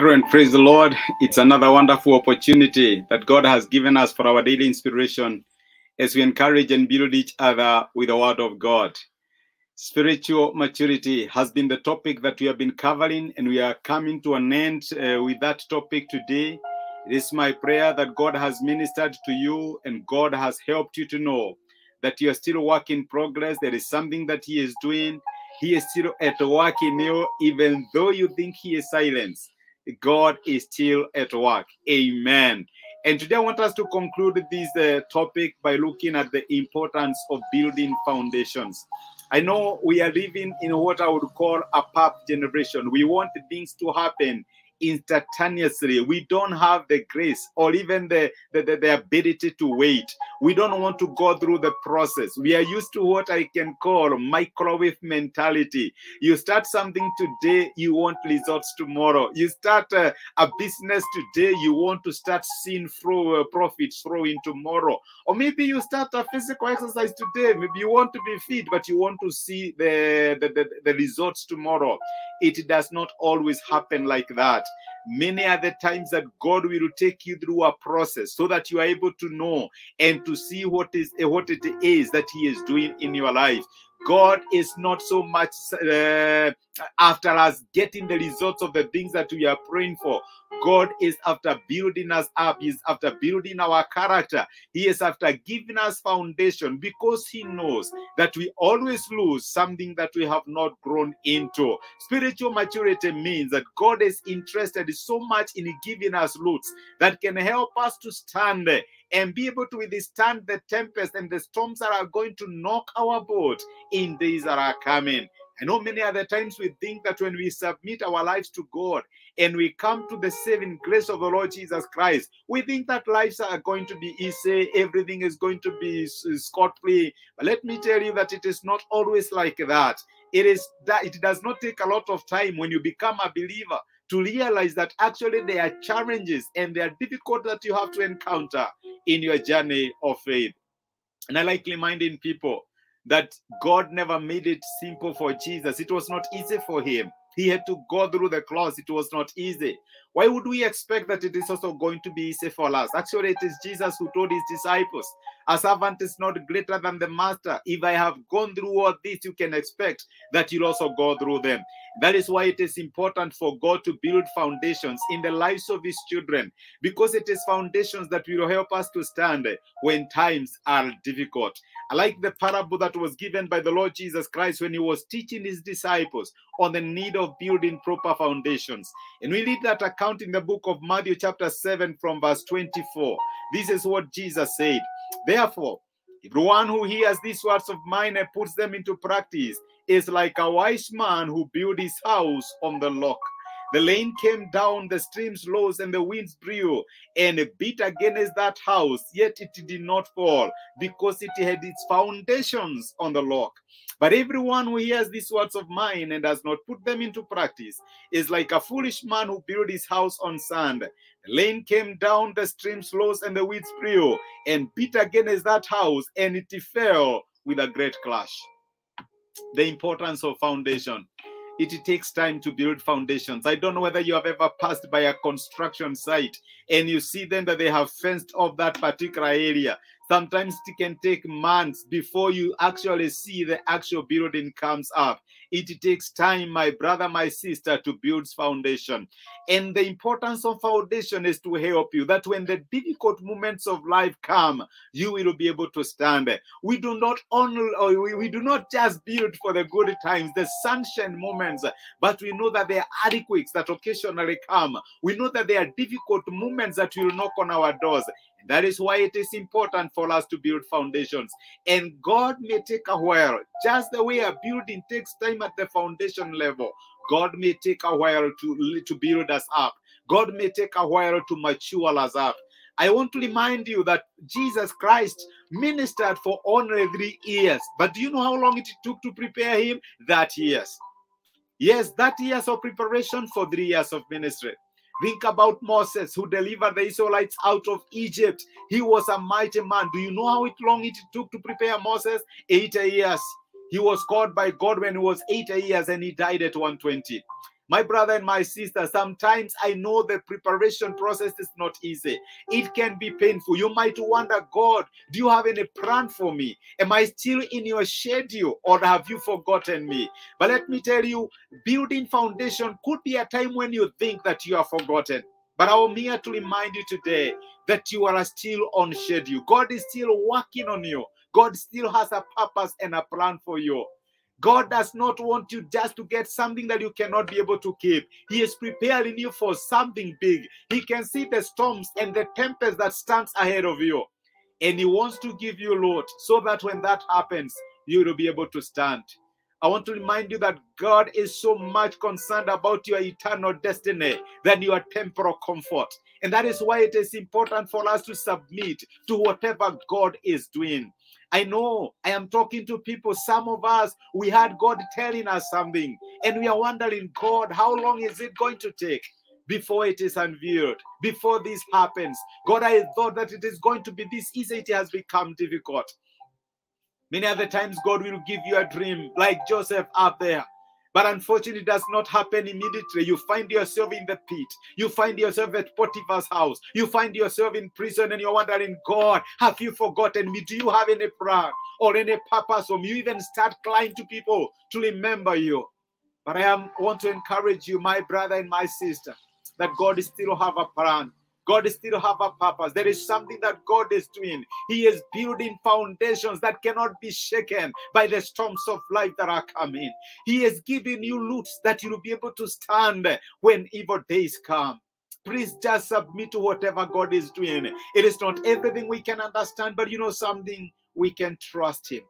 Brethren, praise the Lord. It's another wonderful opportunity that God has given us for our daily inspiration as we encourage and build each other with the Word of God. Spiritual maturity has been the topic that we have been covering, and we are coming to an end uh, with that topic today. It is my prayer that God has ministered to you and God has helped you to know that you are still work in progress. There is something that He is doing. He is still at work in you, even though you think He is silent. God is still at work. Amen. And today I want us to conclude this uh, topic by looking at the importance of building foundations. I know we are living in what I would call a pop generation. We want things to happen instantaneously. We don't have the grace or even the, the, the, the, ability to wait. We don't want to go through the process. We are used to what I can call microwave mentality. You start something today, you want results tomorrow. You start uh, a business today, you want to start seeing through uh, profits flowing tomorrow. Or maybe you start a physical exercise today. Maybe you want to be fit, but you want to see the, the, the, the results tomorrow. It does not always happen like that many are the times that God will take you through a process so that you are able to know and to see what is what it is that He is doing in your life. God is not so much uh, after us getting the results of the things that we are praying for. God is after building us up. He's after building our character. He is after giving us foundation because He knows that we always lose something that we have not grown into. Spiritual maturity means that God is interested so much in giving us roots that can help us to stand and be able to withstand the tempest and the storms that are going to knock our boat in days that are coming. I know many other times we think that when we submit our lives to God and we come to the saving grace of the Lord Jesus Christ, we think that lives are going to be easy, everything is going to be scot free. But let me tell you that it is not always like that. It is that it does not take a lot of time when you become a believer to realize that actually there are challenges and there are difficulties that you have to encounter in your journey of faith. And I like reminding people that God never made it simple for Jesus. It was not easy for him. He had to go through the cross. It was not easy. Why would we expect that it is also going to be easy for us? Actually, it is Jesus who told his disciples, A servant is not greater than the master. If I have gone through all this, you can expect that you'll also go through them. That is why it is important for God to build foundations in the lives of his children, because it is foundations that will help us to stand when times are difficult. I like the parable that was given by the Lord Jesus Christ when he was teaching his disciples on the need of building proper foundations. And we read that account in the book of Matthew, chapter 7, from verse 24. This is what Jesus said. Therefore, everyone who hears these words of mine and puts them into practice is like a wise man who built his house on the rock. The rain came down, the streams rose, and the winds blew and beat against that house, yet it did not fall because it had its foundations on the rock. But everyone who hears these words of mine and does not put them into practice is like a foolish man who built his house on sand. The rain came down, the streams rose, and the winds blew and beat against that house, and it fell with a great clash the importance of foundation. It takes time to build foundations. I don't know whether you have ever passed by a construction site and you see then that they have fenced off that particular area. Sometimes it can take months before you actually see the actual building comes up. It takes time, my brother, my sister, to build foundation. And the importance of foundation is to help you that when the difficult moments of life come, you will be able to stand. We do not only, we, we do not just build for the good times, the sunshine moments, but we know that there are earthquakes that occasionally come. We know that there are difficult moments that will knock on our doors. That is why it is important for us to build foundations. And God may take a while, just the way a building takes time at the foundation level. God may take a while to, to build us up. God may take a while to mature us up. I want to remind you that Jesus Christ ministered for only three years. But do you know how long it took to prepare him? That years. Yes, that years of preparation for three years of ministry. Think about Moses who delivered the Israelites out of Egypt. He was a mighty man. Do you know how long it took to prepare Moses? Eight years. He was called by God when he was eight years and he died at 120. My brother and my sister, sometimes I know the preparation process is not easy. It can be painful. You might wonder, God, do you have any plan for me? Am I still in your schedule or have you forgotten me? But let me tell you, building foundation could be a time when you think that you are forgotten. But I'm here to remind you today that you are still on schedule. God is still working on you. God still has a purpose and a plan for you. God does not want you just to get something that you cannot be able to keep. He is preparing you for something big. He can see the storms and the tempest that stands ahead of you. And he wants to give you lot so that when that happens, you will be able to stand. I want to remind you that God is so much concerned about your eternal destiny than your temporal comfort. And that is why it is important for us to submit to whatever God is doing. I know I am talking to people. Some of us, we had God telling us something, and we are wondering, God, how long is it going to take? Before it is unveiled, before this happens, God, I thought that it is going to be this easy. It has become difficult. Many other times, God will give you a dream, like Joseph up there. But unfortunately, it does not happen immediately. You find yourself in the pit. You find yourself at Potiphar's house. You find yourself in prison and you're wondering, God, have you forgotten me? Do you have any plan or any purpose? Or you even start crying to people to remember you. But I am, want to encourage you, my brother and my sister, that God still have a plan. God still have a purpose. There is something that God is doing. He is building foundations that cannot be shaken by the storms of life that are coming. He is giving you roots that you will be able to stand when evil days come. Please just submit to whatever God is doing. It is not everything we can understand, but you know something, we can trust Him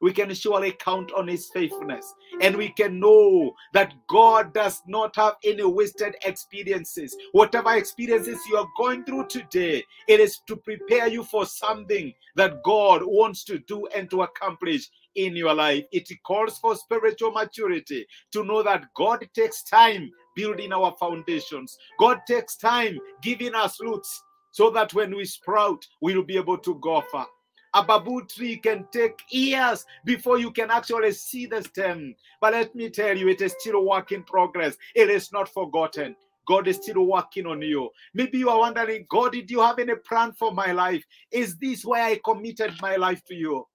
we can surely count on his faithfulness. And we can know that God does not have any wasted experiences. Whatever experiences you are going through today, it is to prepare you for something that God wants to do and to accomplish in your life. It calls for spiritual maturity to know that God takes time building our foundations, God takes time giving us roots so that when we sprout, we will be able to go far. A bamboo tree can take years before you can actually see the stem. But let me tell you, it is still a work in progress. It is not forgotten. God is still working on you. Maybe you are wondering, God, did you have any plan for my life? Is this why I committed my life to you?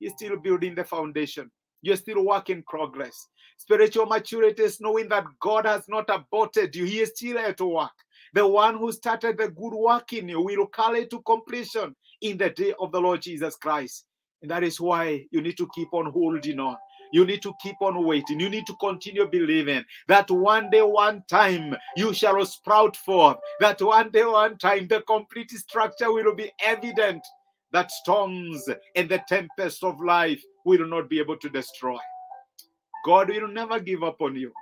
You're still building the foundation. You're still work in progress. Spiritual maturity is knowing that God has not aborted you. He is still at work. The one who started the good work in you will carry it to completion in the day of the Lord Jesus Christ. And that is why you need to keep on holding on. You need to keep on waiting. You need to continue believing that one day, one time, you shall sprout forth. That one day, one time, the complete structure will be evident. That storms and the tempest of life will not be able to destroy. God will never give up on you.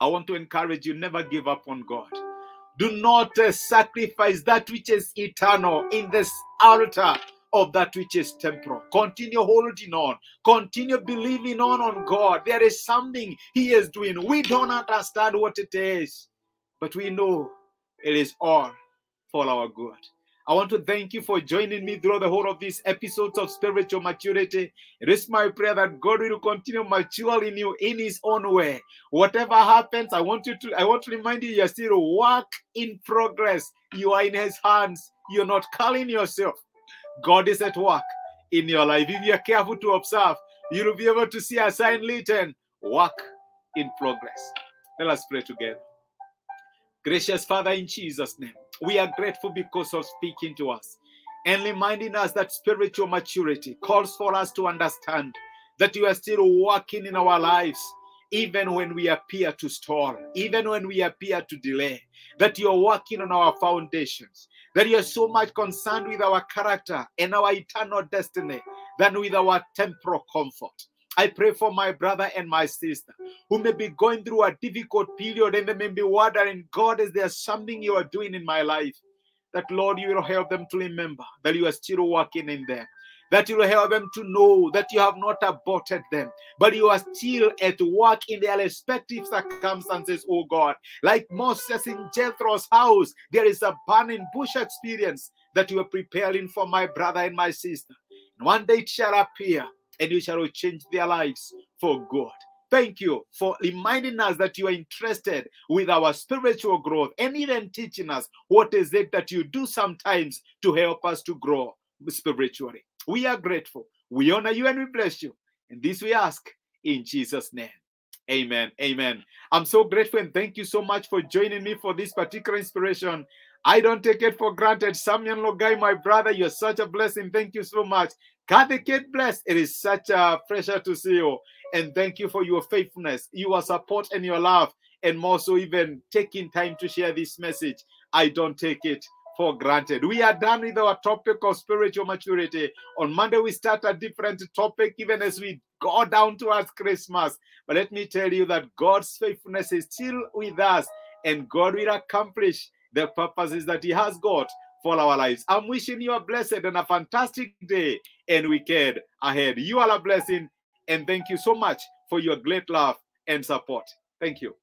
I want to encourage you never give up on God. Do not uh, sacrifice that which is eternal in this altar of that which is temporal. Continue holding on. Continue believing on on God. There is something He is doing. We don't understand what it is, but we know it is all for our good. I want to thank you for joining me through the whole of these episodes of spiritual maturity. It is my prayer that God will continue maturing you in His own way. Whatever happens, I want you to I want to remind you you're still work in progress. You are in His hands. You're not calling yourself. God is at work in your life. If you're careful to observe, you'll be able to see a sign written work in progress. Let us pray together. Gracious Father, in Jesus' name, we are grateful because of speaking to us and reminding us that spiritual maturity calls for us to understand that you are still working in our lives, even when we appear to stall, even when we appear to delay, that you are working on our foundations, that you are so much concerned with our character and our eternal destiny than with our temporal comfort. I pray for my brother and my sister who may be going through a difficult period and they may be wondering, God, is there something you are doing in my life? That, Lord, you will help them to remember that you are still working in them. That you will help them to know that you have not aborted them, but you are still at work in their respective circumstances, oh God. Like Moses in Jethro's house, there is a burning bush experience that you are preparing for my brother and my sister. One day it shall appear and you shall change their lives for good. Thank you for reminding us that you are interested with our spiritual growth and even teaching us what is it that you do sometimes to help us to grow spiritually. We are grateful. We honor you and we bless you. And this we ask in Jesus' name. Amen. Amen. I'm so grateful and thank you so much for joining me for this particular inspiration. I don't take it for granted. Samuel Logai, my brother, you're such a blessing. Thank you so much. Kathy Kate bless. It is such a pleasure to see you. And thank you for your faithfulness, your support, and your love. And more so, even taking time to share this message. I don't take it for granted. We are done with our topic of spiritual maturity. On Monday, we start a different topic, even as we go down towards Christmas. But let me tell you that God's faithfulness is still with us, and God will accomplish the purposes that He has got for our lives. I'm wishing you a blessed and a fantastic day and weekend ahead. You are a blessing, and thank you so much for your great love and support. Thank you.